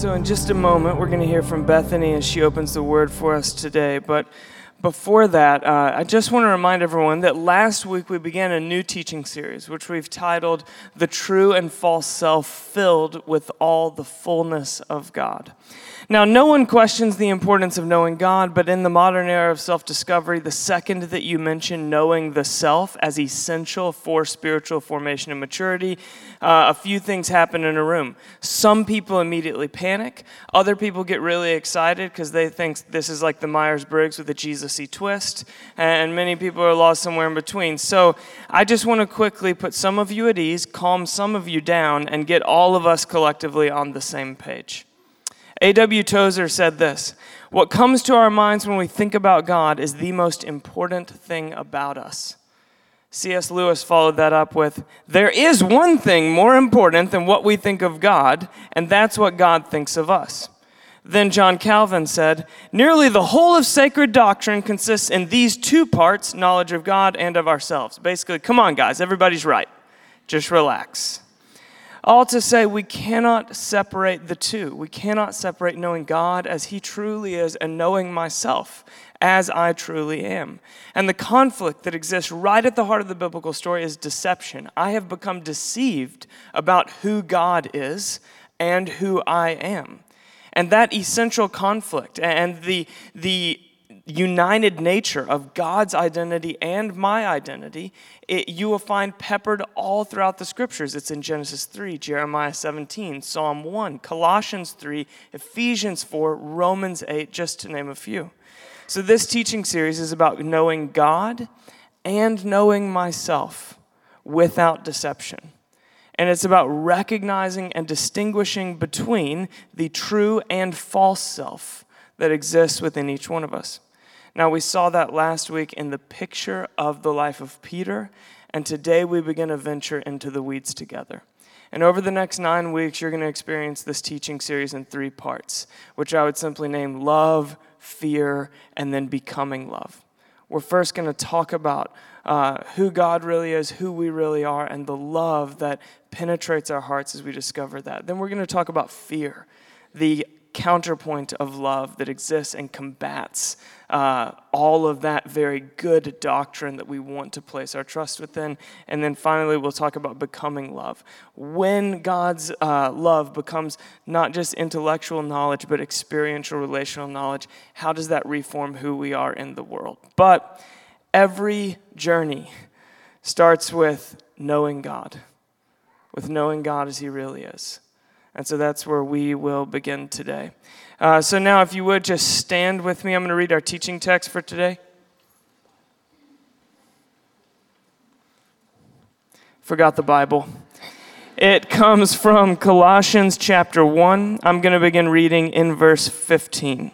So, in just a moment, we're going to hear from Bethany as she opens the word for us today. But before that, uh, I just want to remind everyone that last week we began a new teaching series, which we've titled The True and False Self Filled with All the Fullness of God. Now, no one questions the importance of knowing God, but in the modern era of self discovery, the second that you mention knowing the self as essential for spiritual formation and maturity, uh, a few things happen in a room. Some people immediately panic, other people get really excited because they think this is like the Myers Briggs with a Jesus y twist, and many people are lost somewhere in between. So, I just want to quickly put some of you at ease, calm some of you down, and get all of us collectively on the same page. A.W. Tozer said this What comes to our minds when we think about God is the most important thing about us. C.S. Lewis followed that up with There is one thing more important than what we think of God, and that's what God thinks of us. Then John Calvin said, Nearly the whole of sacred doctrine consists in these two parts knowledge of God and of ourselves. Basically, come on, guys, everybody's right. Just relax. All to say, we cannot separate the two. We cannot separate knowing God as He truly is and knowing myself as I truly am. And the conflict that exists right at the heart of the biblical story is deception. I have become deceived about who God is and who I am. And that essential conflict and the, the united nature of God's identity and my identity, it, you will find peppered all throughout the scriptures. It's in Genesis 3, Jeremiah 17, Psalm 1, Colossians 3, Ephesians 4, Romans 8, just to name a few. So, this teaching series is about knowing God and knowing myself without deception. And it's about recognizing and distinguishing between the true and false self that exists within each one of us. Now, we saw that last week in the picture of the life of Peter, and today we begin to venture into the weeds together. And over the next nine weeks, you're going to experience this teaching series in three parts, which I would simply name love, fear, and then becoming love. We're first going to talk about uh, who God really is, who we really are, and the love that penetrates our hearts as we discover that. Then we're going to talk about fear, the counterpoint of love that exists and combats uh, all of that very good doctrine that we want to place our trust within. And then finally, we'll talk about becoming love. When God's uh, love becomes not just intellectual knowledge, but experiential relational knowledge, how does that reform who we are in the world? But every journey starts with knowing God, with knowing God as He really is. And so that's where we will begin today. Uh, so now, if you would just stand with me, I'm going to read our teaching text for today. Forgot the Bible. It comes from Colossians chapter 1. I'm going to begin reading in verse 15.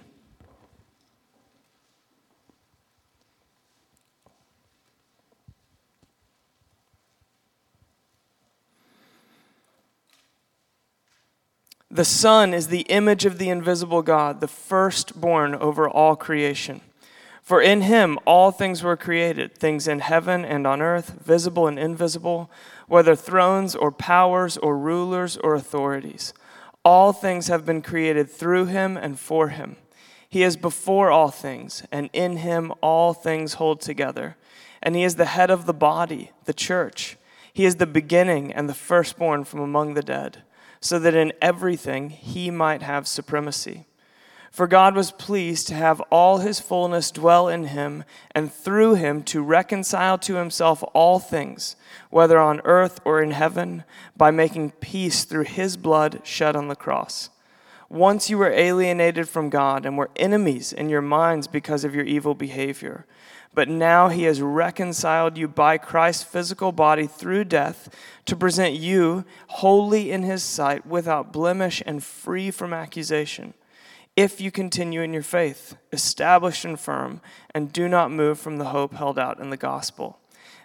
The Son is the image of the invisible God, the firstborn over all creation. For in him all things were created, things in heaven and on earth, visible and invisible, whether thrones or powers or rulers or authorities. All things have been created through him and for him. He is before all things, and in him all things hold together. And he is the head of the body, the church. He is the beginning and the firstborn from among the dead so that in everything he might have supremacy. For God was pleased to have all his fullness dwell in him, and through him to reconcile to himself all things, whether on earth or in heaven, by making peace through his blood shed on the cross. Once you were alienated from God and were enemies in your minds because of your evil behavior. But now he has reconciled you by Christ's physical body through death to present you holy in his sight, without blemish and free from accusation. If you continue in your faith, established and firm, and do not move from the hope held out in the gospel.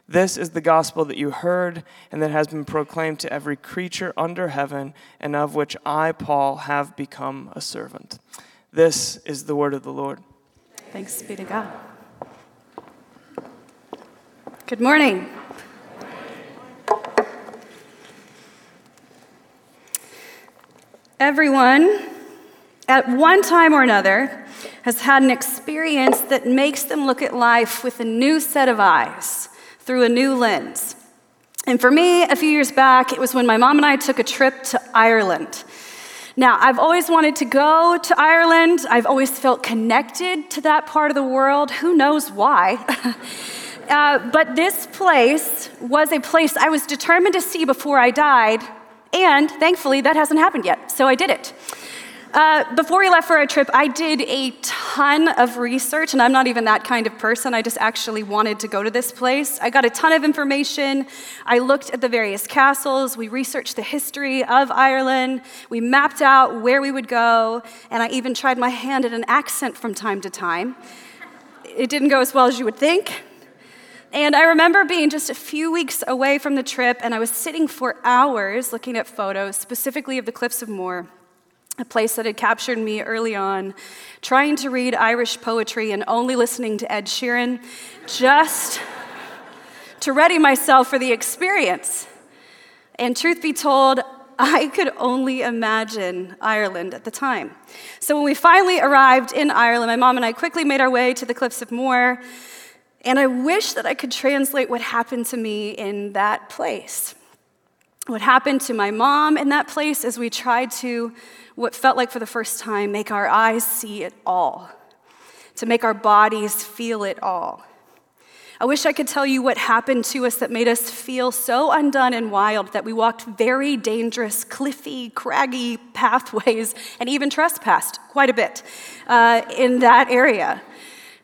This is the gospel that you heard and that has been proclaimed to every creature under heaven, and of which I, Paul, have become a servant. This is the word of the Lord. Thanks be to God. Good morning. Everyone at one time or another, has had an experience that makes them look at life with a new set of eyes, through a new lens. And for me, a few years back, it was when my mom and I took a trip to Ireland. Now, I've always wanted to go to Ireland. I've always felt connected to that part of the world. Who knows why? uh, but this place was a place I was determined to see before I died, and thankfully, that hasn't happened yet, so I did it. Uh, before we left for our trip, I did a ton of research, and I'm not even that kind of person. I just actually wanted to go to this place. I got a ton of information. I looked at the various castles. We researched the history of Ireland. We mapped out where we would go, and I even tried my hand at an accent from time to time. It didn't go as well as you would think. And I remember being just a few weeks away from the trip, and I was sitting for hours looking at photos, specifically of the Cliffs of Moher a place that had captured me early on, trying to read Irish poetry and only listening to Ed Sheeran, just to ready myself for the experience. And truth be told, I could only imagine Ireland at the time. So when we finally arrived in Ireland, my mom and I quickly made our way to the Cliffs of Moher, and I wish that I could translate what happened to me in that place. What happened to my mom in that place as we tried to what felt like for the first time make our eyes see it all, to make our bodies feel it all. I wish I could tell you what happened to us that made us feel so undone and wild that we walked very dangerous, cliffy, craggy pathways and even trespassed quite a bit uh, in that area.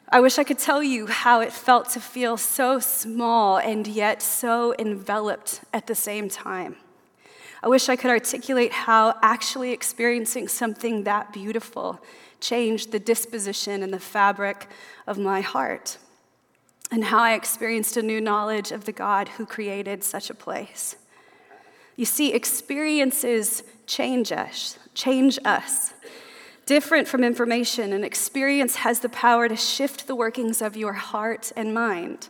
I wish I could tell you how it felt to feel so small and yet so enveloped at the same time. I wish I could articulate how actually experiencing something that beautiful changed the disposition and the fabric of my heart, and how I experienced a new knowledge of the God who created such a place. You see, experiences change us, change us. Different from information, an experience has the power to shift the workings of your heart and mind,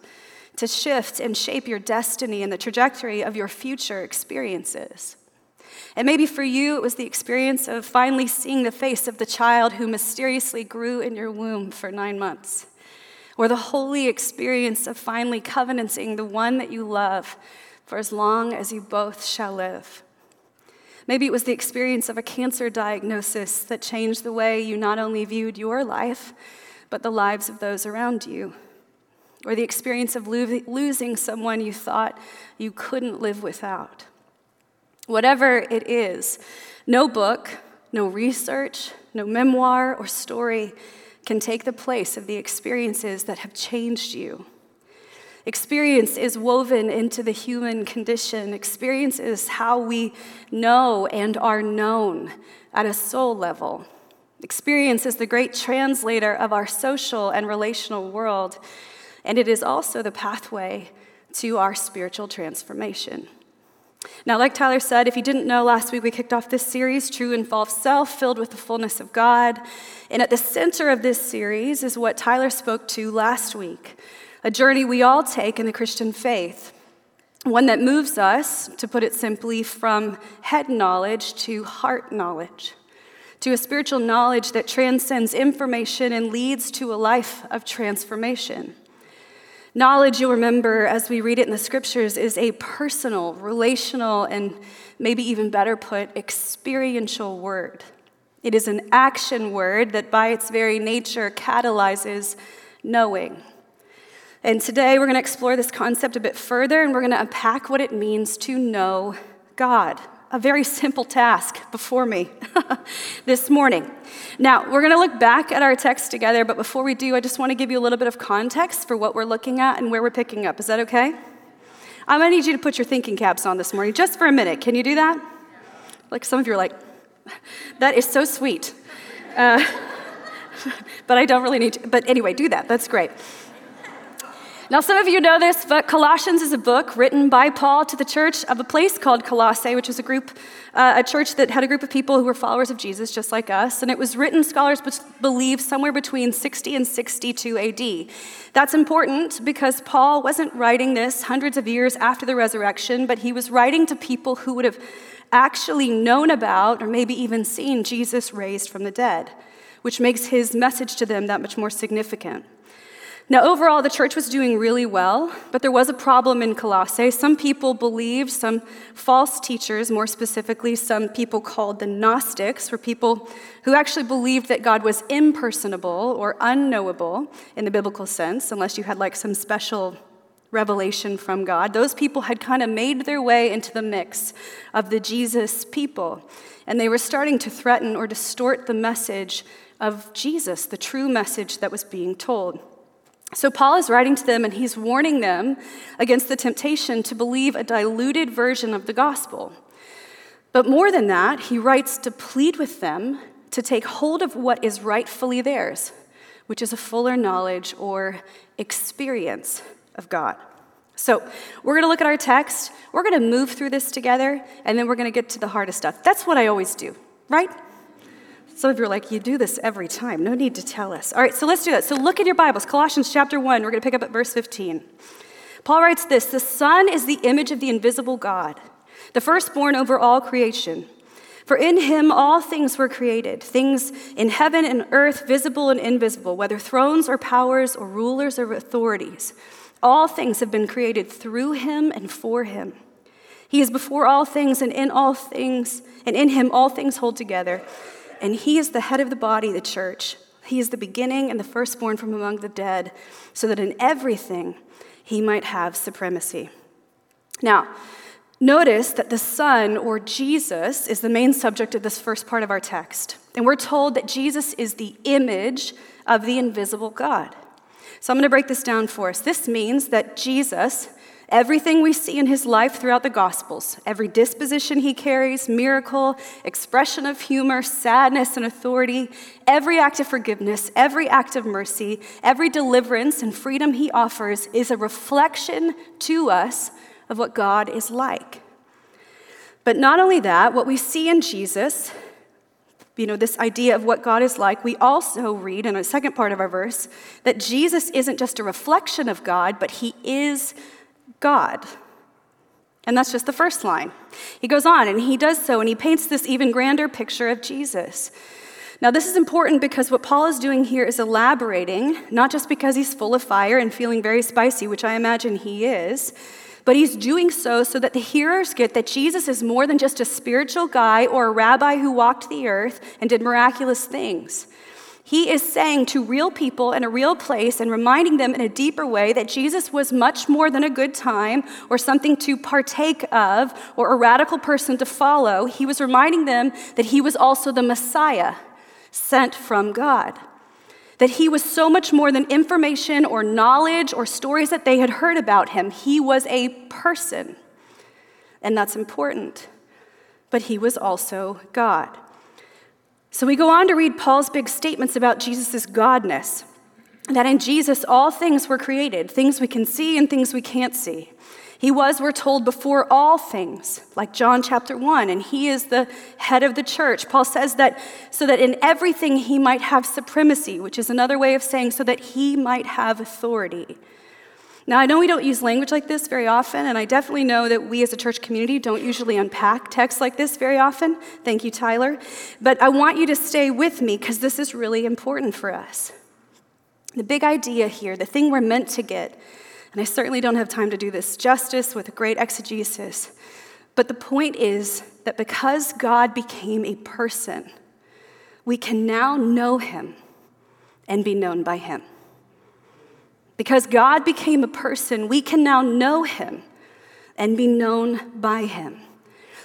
to shift and shape your destiny and the trajectory of your future experiences. And maybe for you, it was the experience of finally seeing the face of the child who mysteriously grew in your womb for nine months, or the holy experience of finally covenanting the one that you love for as long as you both shall live. Maybe it was the experience of a cancer diagnosis that changed the way you not only viewed your life, but the lives of those around you. Or the experience of lo- losing someone you thought you couldn't live without. Whatever it is, no book, no research, no memoir or story can take the place of the experiences that have changed you. Experience is woven into the human condition. Experience is how we know and are known at a soul level. Experience is the great translator of our social and relational world, and it is also the pathway to our spiritual transformation. Now, like Tyler said, if you didn't know, last week we kicked off this series, True and False Self, filled with the fullness of God. And at the center of this series is what Tyler spoke to last week a journey we all take in the Christian faith, one that moves us, to put it simply, from head knowledge to heart knowledge, to a spiritual knowledge that transcends information and leads to a life of transformation. Knowledge, you'll remember as we read it in the scriptures, is a personal, relational, and maybe even better put, experiential word. It is an action word that, by its very nature, catalyzes knowing. And today we're going to explore this concept a bit further and we're going to unpack what it means to know God a very simple task before me this morning. Now, we're going to look back at our text together, but before we do, I just want to give you a little bit of context for what we're looking at and where we're picking up. Is that okay? I'm going to need you to put your thinking caps on this morning just for a minute. Can you do that? Like some of you are like, that is so sweet. Uh, but I don't really need to. But anyway, do that. That's great. Now, some of you know this, but Colossians is a book written by Paul to the church of a place called Colossae, which is a group, uh, a church that had a group of people who were followers of Jesus, just like us. And it was written, scholars believe, somewhere between 60 and 62 AD. That's important because Paul wasn't writing this hundreds of years after the resurrection, but he was writing to people who would have actually known about or maybe even seen Jesus raised from the dead, which makes his message to them that much more significant. Now, overall, the church was doing really well, but there was a problem in Colossae. Some people believed, some false teachers, more specifically, some people called the Gnostics, were people who actually believed that God was impersonable or unknowable in the biblical sense, unless you had like some special revelation from God. Those people had kind of made their way into the mix of the Jesus people, and they were starting to threaten or distort the message of Jesus, the true message that was being told. So, Paul is writing to them and he's warning them against the temptation to believe a diluted version of the gospel. But more than that, he writes to plead with them to take hold of what is rightfully theirs, which is a fuller knowledge or experience of God. So, we're going to look at our text, we're going to move through this together, and then we're going to get to the hardest stuff. That's what I always do, right? Some of you are like, you do this every time. No need to tell us. All right, so let's do that. So look at your Bibles. Colossians chapter 1, we're going to pick up at verse 15. Paul writes this The Son is the image of the invisible God, the firstborn over all creation. For in him all things were created, things in heaven and earth, visible and invisible, whether thrones or powers or rulers or authorities. All things have been created through him and for him. He is before all things, and in all things, and in him all things hold together and he is the head of the body, the church. He is the beginning and the firstborn from among the dead, so that in everything he might have supremacy. Now, notice that the Son, or Jesus, is the main subject of this first part of our text. And we're told that Jesus is the image of the invisible God. So I'm going to break this down for us. This means that Jesus Everything we see in his life throughout the Gospels, every disposition he carries, miracle, expression of humor, sadness, and authority, every act of forgiveness, every act of mercy, every deliverance and freedom he offers is a reflection to us of what God is like. But not only that, what we see in Jesus, you know, this idea of what God is like, we also read in a second part of our verse that Jesus isn't just a reflection of God, but he is God. And that's just the first line. He goes on and he does so, and he paints this even grander picture of Jesus. Now, this is important because what Paul is doing here is elaborating, not just because he's full of fire and feeling very spicy, which I imagine he is, but he's doing so so that the hearers get that Jesus is more than just a spiritual guy or a rabbi who walked the earth and did miraculous things. He is saying to real people in a real place and reminding them in a deeper way that Jesus was much more than a good time or something to partake of or a radical person to follow. He was reminding them that he was also the Messiah sent from God. That he was so much more than information or knowledge or stories that they had heard about him. He was a person. And that's important. But he was also God. So we go on to read Paul's big statements about Jesus' godness. That in Jesus, all things were created, things we can see and things we can't see. He was, we're told, before all things, like John chapter 1, and he is the head of the church. Paul says that so that in everything he might have supremacy, which is another way of saying so that he might have authority. Now, I know we don't use language like this very often, and I definitely know that we as a church community don't usually unpack texts like this very often. Thank you, Tyler. But I want you to stay with me because this is really important for us. The big idea here, the thing we're meant to get, and I certainly don't have time to do this justice with a great exegesis, but the point is that because God became a person, we can now know him and be known by him. Because God became a person, we can now know him and be known by him.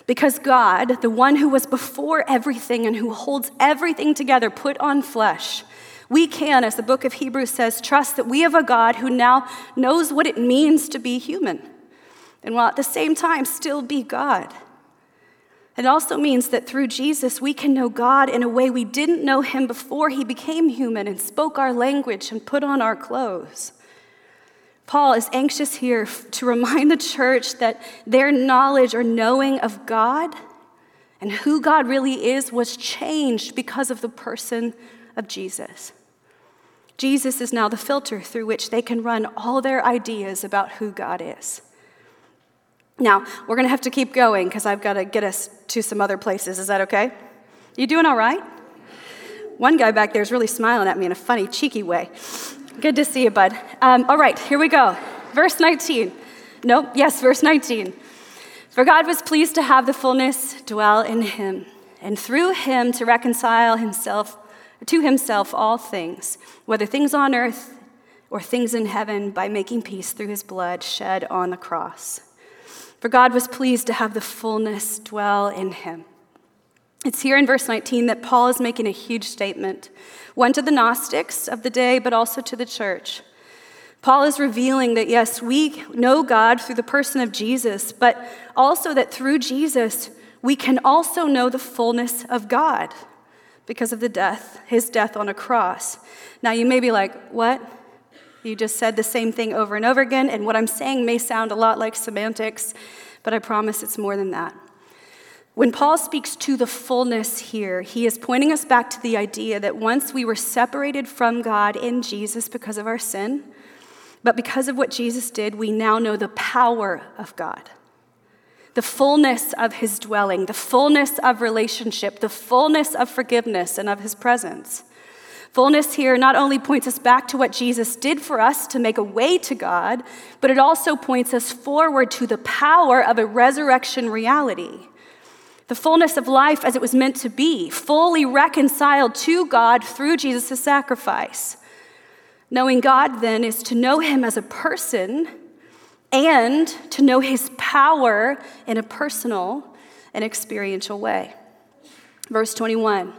Because God, the one who was before everything and who holds everything together, put on flesh, we can, as the book of Hebrews says, trust that we have a God who now knows what it means to be human and will at the same time still be God. It also means that through Jesus, we can know God in a way we didn't know him before he became human and spoke our language and put on our clothes. Paul is anxious here to remind the church that their knowledge or knowing of God and who God really is was changed because of the person of Jesus. Jesus is now the filter through which they can run all their ideas about who God is. Now, we're going to have to keep going because I've got to get us to some other places. Is that okay? You doing all right? One guy back there is really smiling at me in a funny, cheeky way. Good to see you, bud. Um, all right, here we go. Verse 19. Nope, yes, verse 19. For God was pleased to have the fullness dwell in him, and through him to reconcile himself to himself all things, whether things on earth or things in heaven, by making peace through his blood shed on the cross. For God was pleased to have the fullness dwell in him. It's here in verse 19 that Paul is making a huge statement, one to the Gnostics of the day, but also to the church. Paul is revealing that, yes, we know God through the person of Jesus, but also that through Jesus, we can also know the fullness of God because of the death, his death on a cross. Now, you may be like, what? You just said the same thing over and over again, and what I'm saying may sound a lot like semantics, but I promise it's more than that. When Paul speaks to the fullness here, he is pointing us back to the idea that once we were separated from God in Jesus because of our sin, but because of what Jesus did, we now know the power of God, the fullness of his dwelling, the fullness of relationship, the fullness of forgiveness and of his presence. Fullness here not only points us back to what Jesus did for us to make a way to God, but it also points us forward to the power of a resurrection reality. The fullness of life as it was meant to be, fully reconciled to God through Jesus' sacrifice. Knowing God then is to know Him as a person and to know His power in a personal and experiential way. Verse 21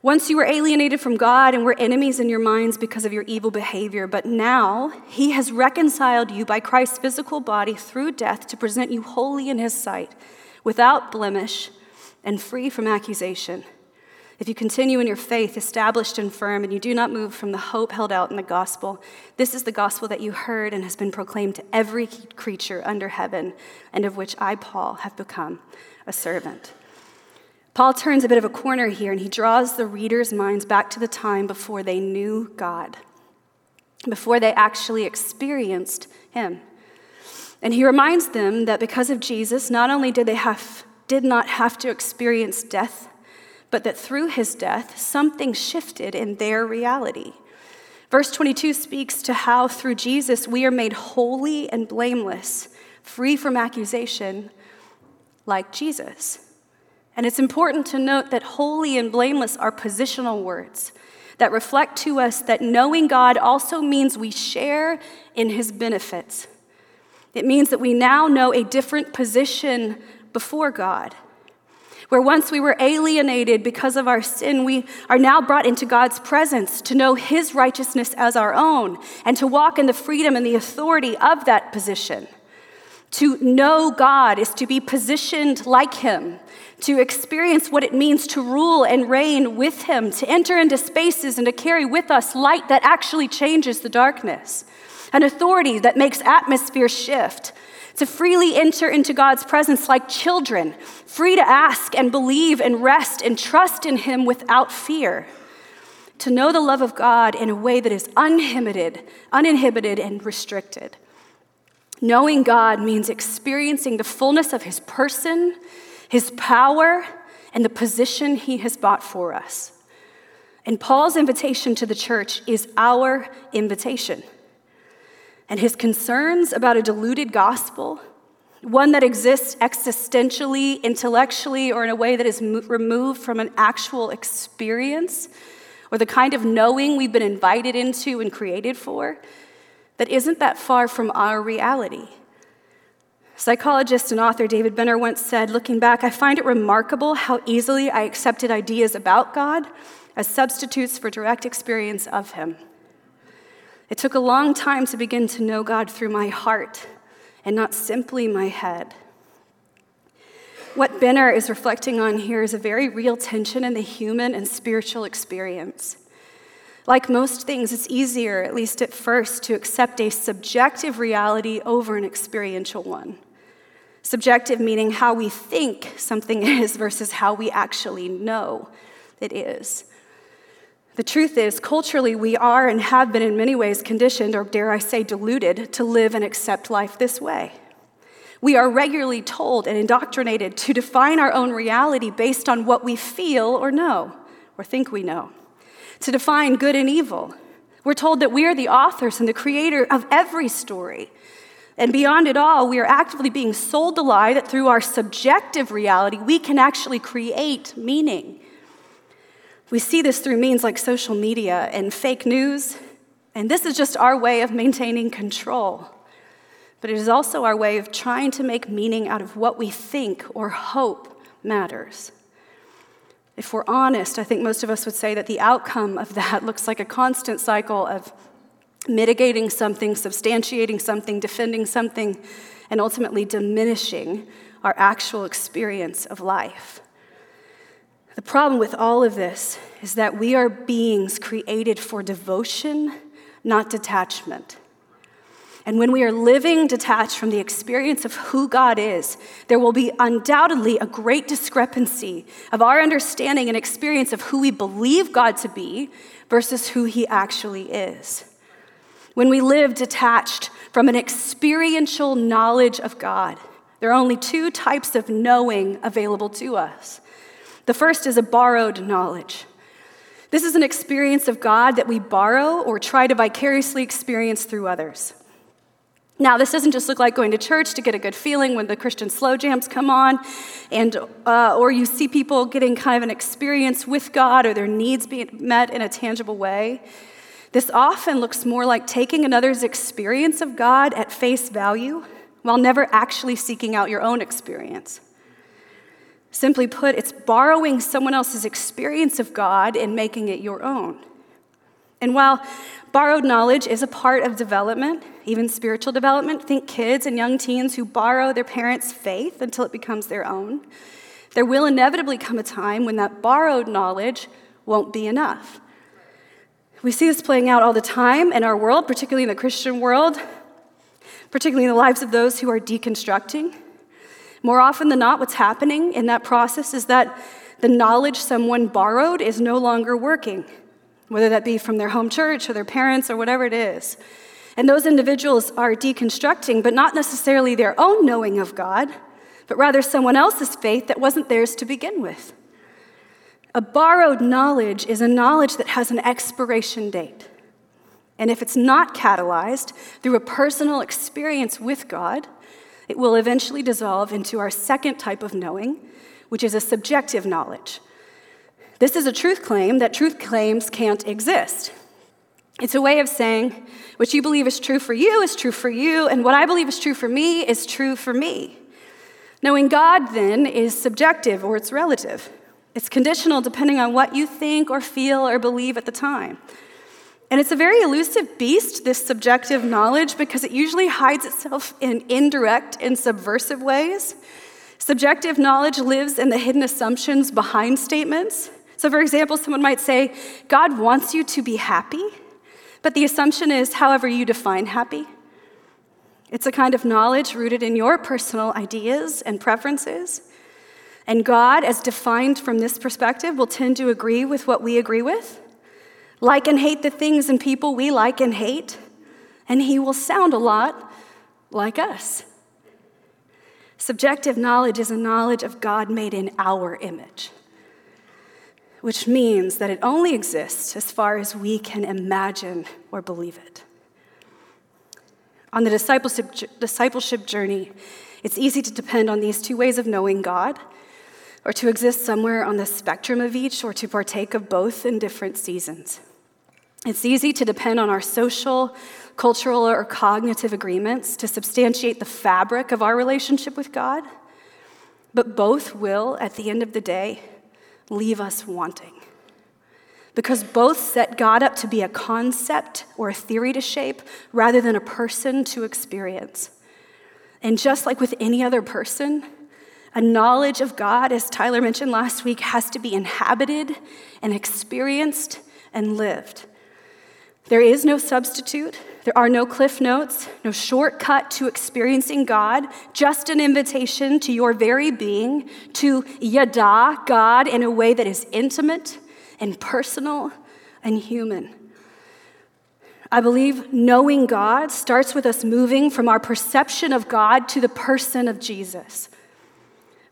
once you were alienated from God and were enemies in your minds because of your evil behavior, but now He has reconciled you by Christ's physical body through death to present you holy in His sight, without blemish and free from accusation. If you continue in your faith, established and firm, and you do not move from the hope held out in the gospel, this is the gospel that you heard and has been proclaimed to every creature under heaven, and of which I, Paul, have become a servant. Paul turns a bit of a corner here and he draws the reader's minds back to the time before they knew God, before they actually experienced Him. And he reminds them that because of Jesus, not only did they have, did not have to experience death, but that through his death, something shifted in their reality. Verse 22 speaks to how through Jesus we are made holy and blameless, free from accusation, like Jesus. And it's important to note that holy and blameless are positional words that reflect to us that knowing God also means we share in his benefits. It means that we now know a different position before God. Where once we were alienated because of our sin, we are now brought into God's presence to know His righteousness as our own and to walk in the freedom and the authority of that position. To know God is to be positioned like Him, to experience what it means to rule and reign with Him, to enter into spaces and to carry with us light that actually changes the darkness, an authority that makes atmosphere shift, to freely enter into God's presence like children, free to ask and believe and rest and trust in Him without fear. To know the love of God in a way that is uninhibited, uninhibited and restricted. Knowing God means experiencing the fullness of His person, His power, and the position He has bought for us. And Paul's invitation to the church is our invitation. And his concerns about a diluted gospel, one that exists existentially, intellectually, or in a way that is removed from an actual experience, or the kind of knowing we've been invited into and created for, that isn't that far from our reality. Psychologist and author David Benner once said, looking back, I find it remarkable how easily I accepted ideas about God as substitutes for direct experience of Him. It took a long time to begin to know God through my heart and not simply my head. What Benner is reflecting on here is a very real tension in the human and spiritual experience. Like most things, it's easier, at least at first, to accept a subjective reality over an experiential one. Subjective meaning how we think something is versus how we actually know it is. The truth is, culturally, we are and have been in many ways conditioned, or dare I say, deluded, to live and accept life this way. We are regularly told and indoctrinated to define our own reality based on what we feel or know, or think we know, to define good and evil. We're told that we are the authors and the creator of every story. And beyond it all, we are actively being sold the lie that through our subjective reality, we can actually create meaning we see this through means like social media and fake news, and this is just our way of maintaining control. But it is also our way of trying to make meaning out of what we think or hope matters. If we're honest, I think most of us would say that the outcome of that looks like a constant cycle of mitigating something, substantiating something, defending something, and ultimately diminishing our actual experience of life. The problem with all of this is that we are beings created for devotion, not detachment. And when we are living detached from the experience of who God is, there will be undoubtedly a great discrepancy of our understanding and experience of who we believe God to be versus who He actually is. When we live detached from an experiential knowledge of God, there are only two types of knowing available to us the first is a borrowed knowledge. This is an experience of God that we borrow or try to vicariously experience through others. Now, this doesn't just look like going to church to get a good feeling when the Christian slow jams come on, and, uh, or you see people getting kind of an experience with God or their needs being met in a tangible way. This often looks more like taking another's experience of God at face value while never actually seeking out your own experience. Simply put, it's borrowing someone else's experience of God and making it your own. And while borrowed knowledge is a part of development, even spiritual development, think kids and young teens who borrow their parents' faith until it becomes their own. There will inevitably come a time when that borrowed knowledge won't be enough. We see this playing out all the time in our world, particularly in the Christian world, particularly in the lives of those who are deconstructing. More often than not, what's happening in that process is that the knowledge someone borrowed is no longer working, whether that be from their home church or their parents or whatever it is. And those individuals are deconstructing, but not necessarily their own knowing of God, but rather someone else's faith that wasn't theirs to begin with. A borrowed knowledge is a knowledge that has an expiration date. And if it's not catalyzed through a personal experience with God, it will eventually dissolve into our second type of knowing, which is a subjective knowledge. This is a truth claim that truth claims can't exist. It's a way of saying, what you believe is true for you is true for you, and what I believe is true for me is true for me. Knowing God, then, is subjective or it's relative. It's conditional depending on what you think or feel or believe at the time. And it's a very elusive beast, this subjective knowledge, because it usually hides itself in indirect and subversive ways. Subjective knowledge lives in the hidden assumptions behind statements. So, for example, someone might say, God wants you to be happy, but the assumption is however you define happy. It's a kind of knowledge rooted in your personal ideas and preferences. And God, as defined from this perspective, will tend to agree with what we agree with like and hate the things and people we like and hate, and he will sound a lot like us. Subjective knowledge is a knowledge of God made in our image, which means that it only exists as far as we can imagine or believe it. On the discipleship, discipleship journey, it's easy to depend on these two ways of knowing God, or to exist somewhere on the spectrum of each, or to partake of both in different seasons. It's easy to depend on our social, cultural, or cognitive agreements to substantiate the fabric of our relationship with God, but both will, at the end of the day, leave us wanting. Because both set God up to be a concept or a theory to shape rather than a person to experience. And just like with any other person, a knowledge of God, as Tyler mentioned last week, has to be inhabited and experienced and lived. There is no substitute. There are no cliff notes, no shortcut to experiencing God, just an invitation to your very being, to yada, God, in a way that is intimate and personal and human. I believe knowing God starts with us moving from our perception of God to the person of Jesus.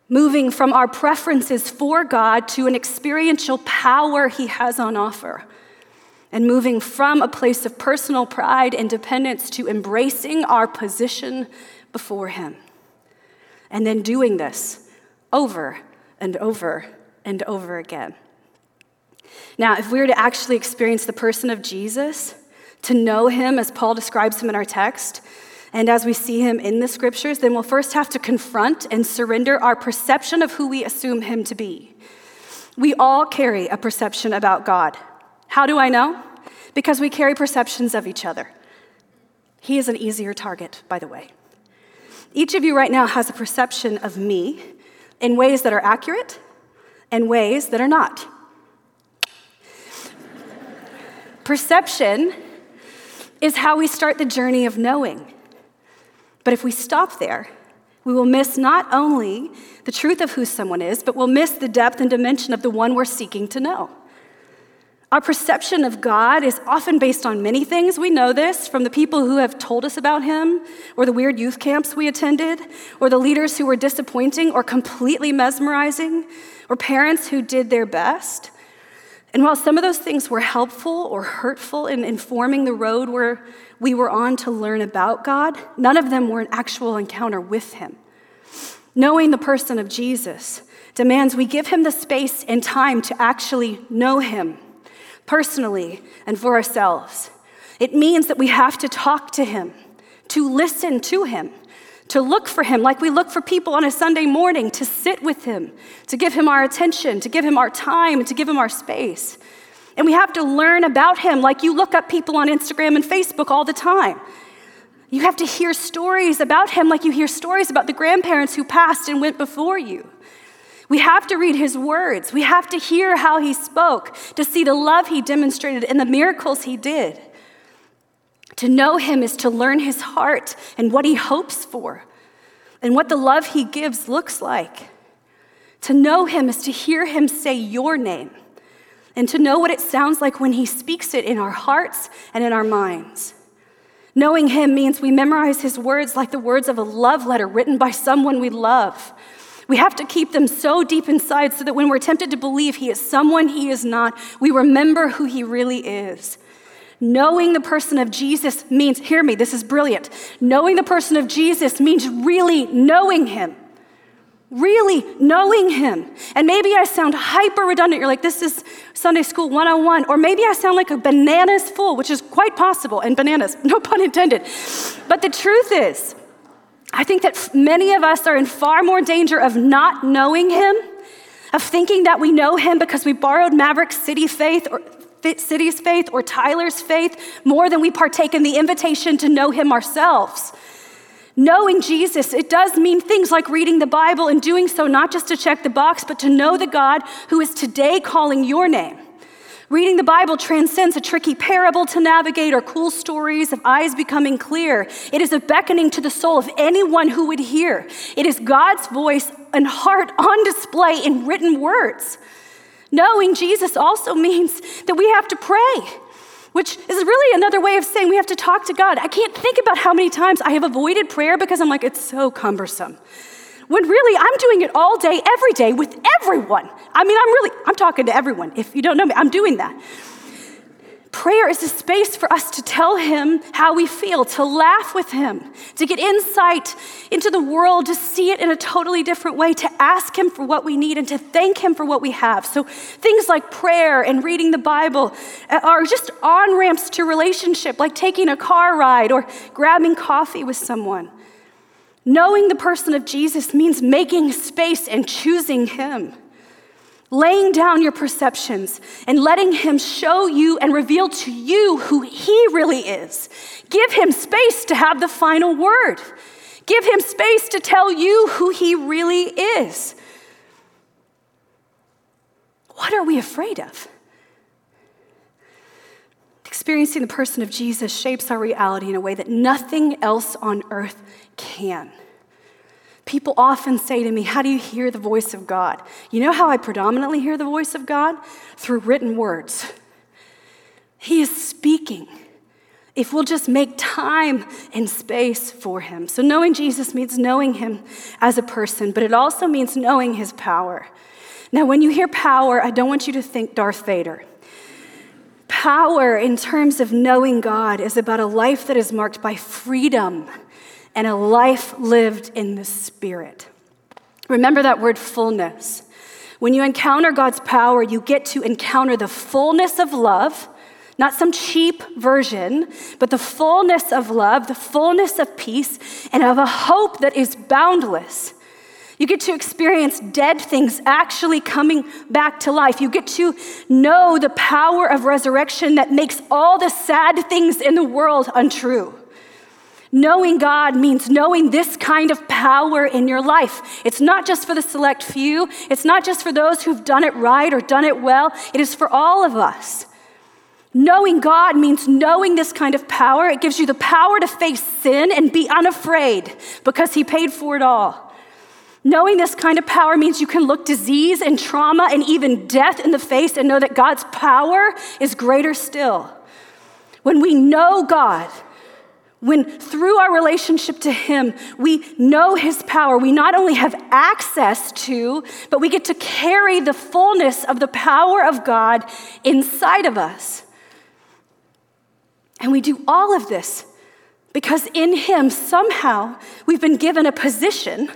Moving from our preferences for God to an experiential power he has on offer. And moving from a place of personal pride and dependence to embracing our position before him. And then doing this over and over and over again. Now, if we were to actually experience the person of Jesus, to know him as Paul describes him in our text, and as we see him in the scriptures, then we'll first have to confront and surrender our perception of who we assume him to be. We all carry a perception about God. How do I know? Because we carry perceptions of each other. He is an easier target, by the way. Each of you right now has a perception of me in ways that are accurate and ways that are not. Perception is how we start the journey of knowing. But if we stop there, we will miss not only the truth of who someone is, but we'll miss the depth and dimension of the one we're seeking to know. Our perception of God is often based on many things. We know this from the people who have told us about Him, or the weird youth camps we attended, or the leaders who were disappointing or completely mesmerizing, or parents who did their best. And while some of those things were helpful or hurtful in informing the road where we were on to learn about God, none of them were an actual encounter with Him. Knowing the person of Jesus demands we give Him the space and time to actually know Him personally and for ourselves. It means that we have to talk to Him, to listen to Him, to look for Him like we look for people on a Sunday morning, to sit with Him, to give Him our attention, to give Him our time, to give Him our space. And we have to learn about Him like you look up people on Instagram and Facebook all the time. You have to hear stories about Him like you hear stories about the grandparents who passed and went before you. We have to read his words. We have to hear how he spoke, to see the love he demonstrated and the miracles he did. To know him is to learn his heart and what he hopes for and what the love he gives looks like. To know him is to hear him say your name and to know what it sounds like when he speaks it in our hearts and in our minds. Knowing him means we memorize his words like the words of a love letter written by someone we love. We have to keep them so deep inside so that when we're tempted to believe he is someone he is not, we remember who he really is. Knowing the person of Jesus means, hear me, this is brilliant. Knowing the person of Jesus means really knowing him. Really knowing him. And maybe I sound hyper redundant. You're like, this is Sunday School 101. Or maybe I sound like a bananas fool, which is quite possible, and bananas, no pun intended. But the truth is, I think that many of us are in far more danger of not knowing him, of thinking that we know him because we borrowed Maverick City faith or City's faith or Tyler's faith more than we partake in the invitation to know Him ourselves. Knowing Jesus, it does mean things like reading the Bible and doing so not just to check the box, but to know the God who is today calling your name. Reading the Bible transcends a tricky parable to navigate or cool stories of eyes becoming clear. It is a beckoning to the soul of anyone who would hear. It is God's voice and heart on display in written words. Knowing Jesus also means that we have to pray, which is really another way of saying we have to talk to God. I can't think about how many times I have avoided prayer because I'm like, it's so cumbersome. When really I'm doing it all day, every day with everyone. I mean, I'm really, I'm talking to everyone. If you don't know me, I'm doing that. Prayer is a space for us to tell Him how we feel, to laugh with Him, to get insight into the world, to see it in a totally different way, to ask Him for what we need, and to thank Him for what we have. So, things like prayer and reading the Bible uh, are just on ramps to relationship, like taking a car ride or grabbing coffee with someone. Knowing the person of Jesus means making space and choosing Him laying down your perceptions and letting Him show you and reveal to you who He really is. Give Him space to have the final word. Give Him space to tell you who He really is. What are we afraid of? Experiencing the person of Jesus shapes our reality in a way that nothing else on earth can. People often say to me, How do you hear the voice of God? You know how I predominantly hear the voice of God? Through written words. He is speaking if we'll just make time and space for him. So, knowing Jesus means knowing him as a person, but it also means knowing his power. Now, when you hear power, I don't want you to think Darth Vader. Power, in terms of knowing God, is about a life that is marked by freedom and a life lived in the Spirit. Remember that word fullness. When you encounter God's power, you get to encounter the fullness of love, not some cheap version, but the fullness of love, the fullness of peace, and of a hope that is boundless. You get to experience dead things actually coming back to life. You get to know the power of resurrection that makes all the sad things in the world untrue. Knowing God means knowing this kind of power in your life. It's not just for the select few, it's not just for those who've done it right or done it well, it is for all of us. Knowing God means knowing this kind of power. It gives you the power to face sin and be unafraid because He paid for it all. Knowing this kind of power means you can look disease and trauma and even death in the face and know that God's power is greater still. When we know God, when through our relationship to Him, we know His power, we not only have access to, but we get to carry the fullness of the power of God inside of us. And we do all of this because in Him, somehow, we've been given a position,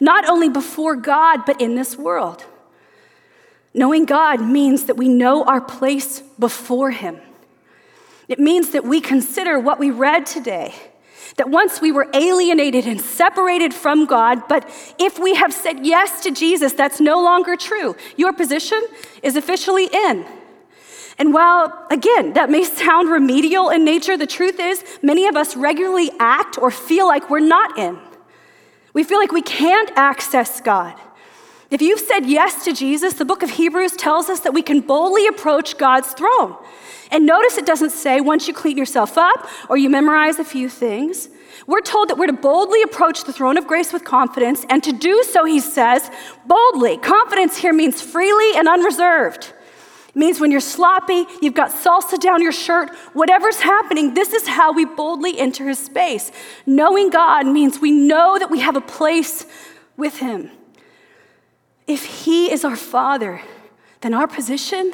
not only before God, but in this world. Knowing God means that we know our place before Him. It means that we consider what we read today. That once we were alienated and separated from God, but if we have said yes to Jesus, that's no longer true. Your position is officially in. And while, again, that may sound remedial in nature, the truth is many of us regularly act or feel like we're not in. We feel like we can't access God. If you've said yes to Jesus, the book of Hebrews tells us that we can boldly approach God's throne. And notice it doesn't say once you clean yourself up or you memorize a few things. We're told that we're to boldly approach the throne of grace with confidence, and to do so, he says, boldly. Confidence here means freely and unreserved. It means when you're sloppy, you've got salsa down your shirt, whatever's happening, this is how we boldly enter his space. Knowing God means we know that we have a place with him. If he is our father, then our position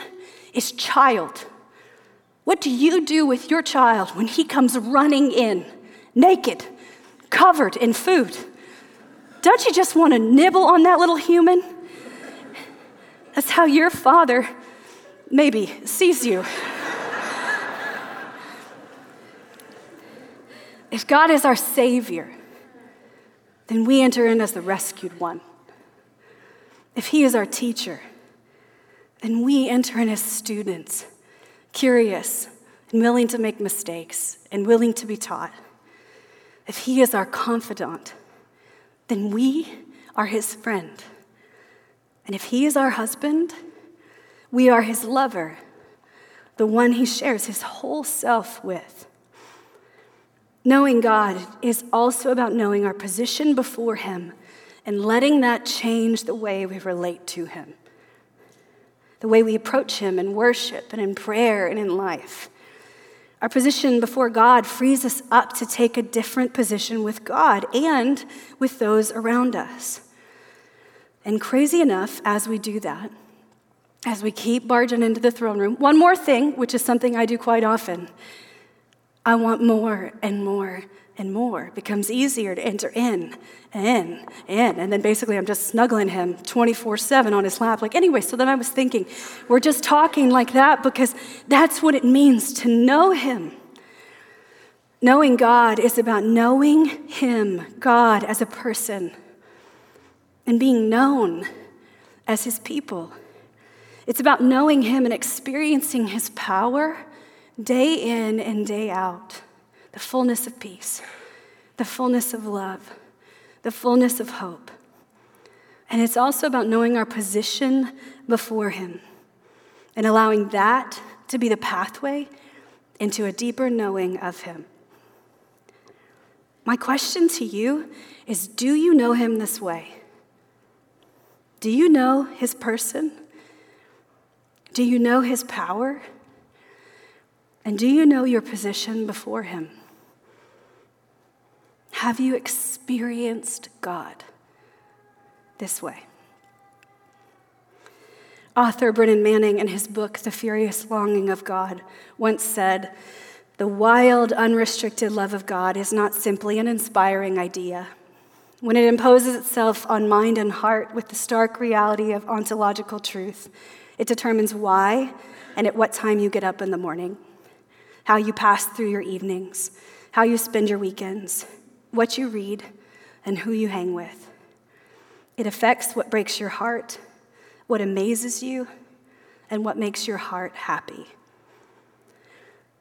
is child. What do you do with your child when he comes running in, naked, covered in food? Don't you just want to nibble on that little human? That's how your father maybe sees you. if God is our Savior, then we enter in as the rescued one. If He is our teacher, then we enter in as students curious and willing to make mistakes and willing to be taught. If He is our confidant, then we are His friend. And if He is our husband, we are His lover, the one He shares His whole self with. Knowing God is also about knowing our position before Him and letting that change the way we relate to Him the way we approach Him in worship and in prayer and in life. Our position before God frees us up to take a different position with God and with those around us. And crazy enough, as we do that, as we keep barging into the throne room, one more thing, which is something I do quite often I want more and more and more. Becomes easier to enter in and in in. And then basically, I'm just snuggling him 24 7 on his lap. Like, anyway, so then I was thinking, we're just talking like that because that's what it means to know him. Knowing God is about knowing him, God, as a person, and being known as his people. It's about knowing him and experiencing his power day in and day out the fullness of peace, the fullness of love, the fullness of hope. And it's also about knowing our position before Him and allowing that to be the pathway into a deeper knowing of Him. My question to you is Do you know Him this way? Do you know His person? Do you know His power? And do you know your position before Him? Have you experienced God this way? Author Brennan Manning, in his book, The Furious Longing of God, once said, The wild, unrestricted love of God is not simply an inspiring idea. When it imposes itself on mind and heart with the stark reality of ontological truth, it determines why and at what time you get up in the morning, how you pass through your evenings, how you spend your weekends, what you read, and who you hang with. It affects what breaks your heart what amazes you, and what makes your heart happy.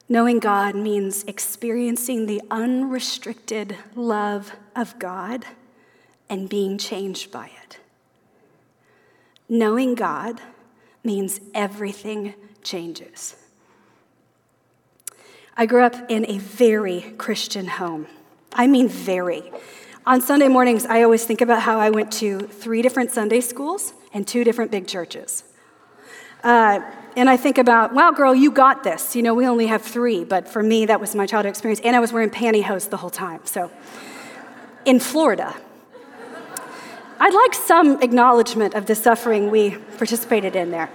Knowing God means experiencing the unrestricted love of God and being changed by it. Knowing God means everything changes. I grew up in a very Christian home. I mean, very. On Sunday mornings, I always think about how I went to three different Sunday schools and two different big churches. Uh, and I think about, wow, girl, you got this. You know, we only have three, but for me, that was my childhood experience. And I was wearing pantyhose the whole time. So, in Florida, I'd like some acknowledgement of the suffering we participated in there.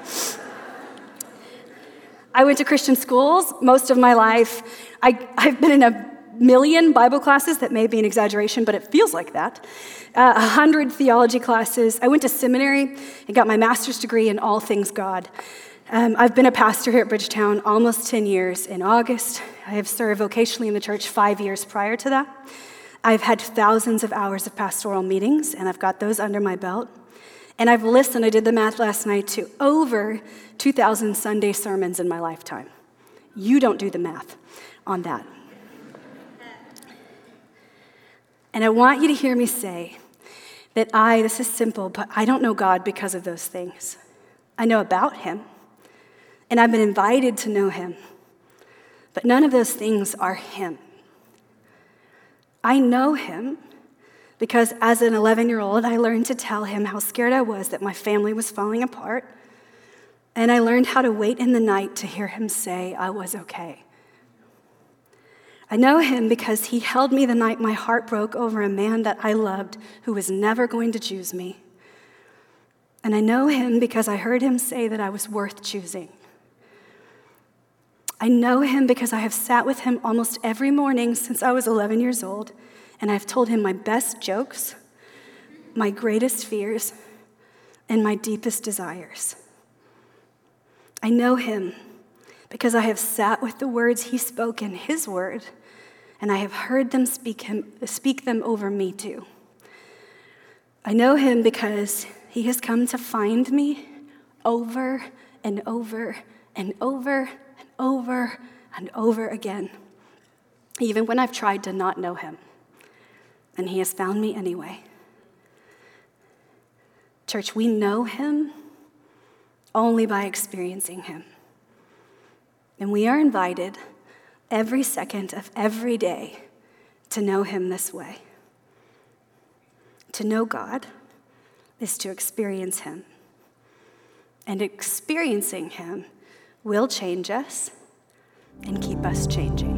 I went to Christian schools most of my life. I, have been in a million Bible classes. That may be an exaggeration, but it feels like that. Uh, a hundred theology classes. I went to seminary and got my master's degree in all things God. Um, I've been a pastor here at Bridgetown almost 10 years in August. I have served vocationally in the church five years prior to that. I've had thousands of hours of pastoral meetings, and I've got those under my belt. And I've listened, I did the math last night, to over 2,000 Sunday sermons in my lifetime. You don't do the math on that. And I want you to hear me say that I, this is simple, but I don't know God because of those things. I know about Him, and I've been invited to know Him, but none of those things are Him. I know Him because as an 11 year old, I learned to tell Him how scared I was that my family was falling apart, and I learned how to wait in the night to hear Him say I was okay. I know him because he held me the night my heart broke over a man that I loved who was never going to choose me. And I know him because I heard him say that I was worth choosing. I know him because I have sat with him almost every morning since I was 11 years old, and I've told him my best jokes, my greatest fears, and my deepest desires. I know him because I have sat with the words he spoke in his word, and I have heard them speak, him, speak them over me too. I know him because he has come to find me over and over and over and over and over again, even when I've tried to not know him. And he has found me anyway. Church, we know him only by experiencing him. And we are invited every second of every day to know Him this way. To know God is to experience Him. And experiencing Him will change us and keep us changing.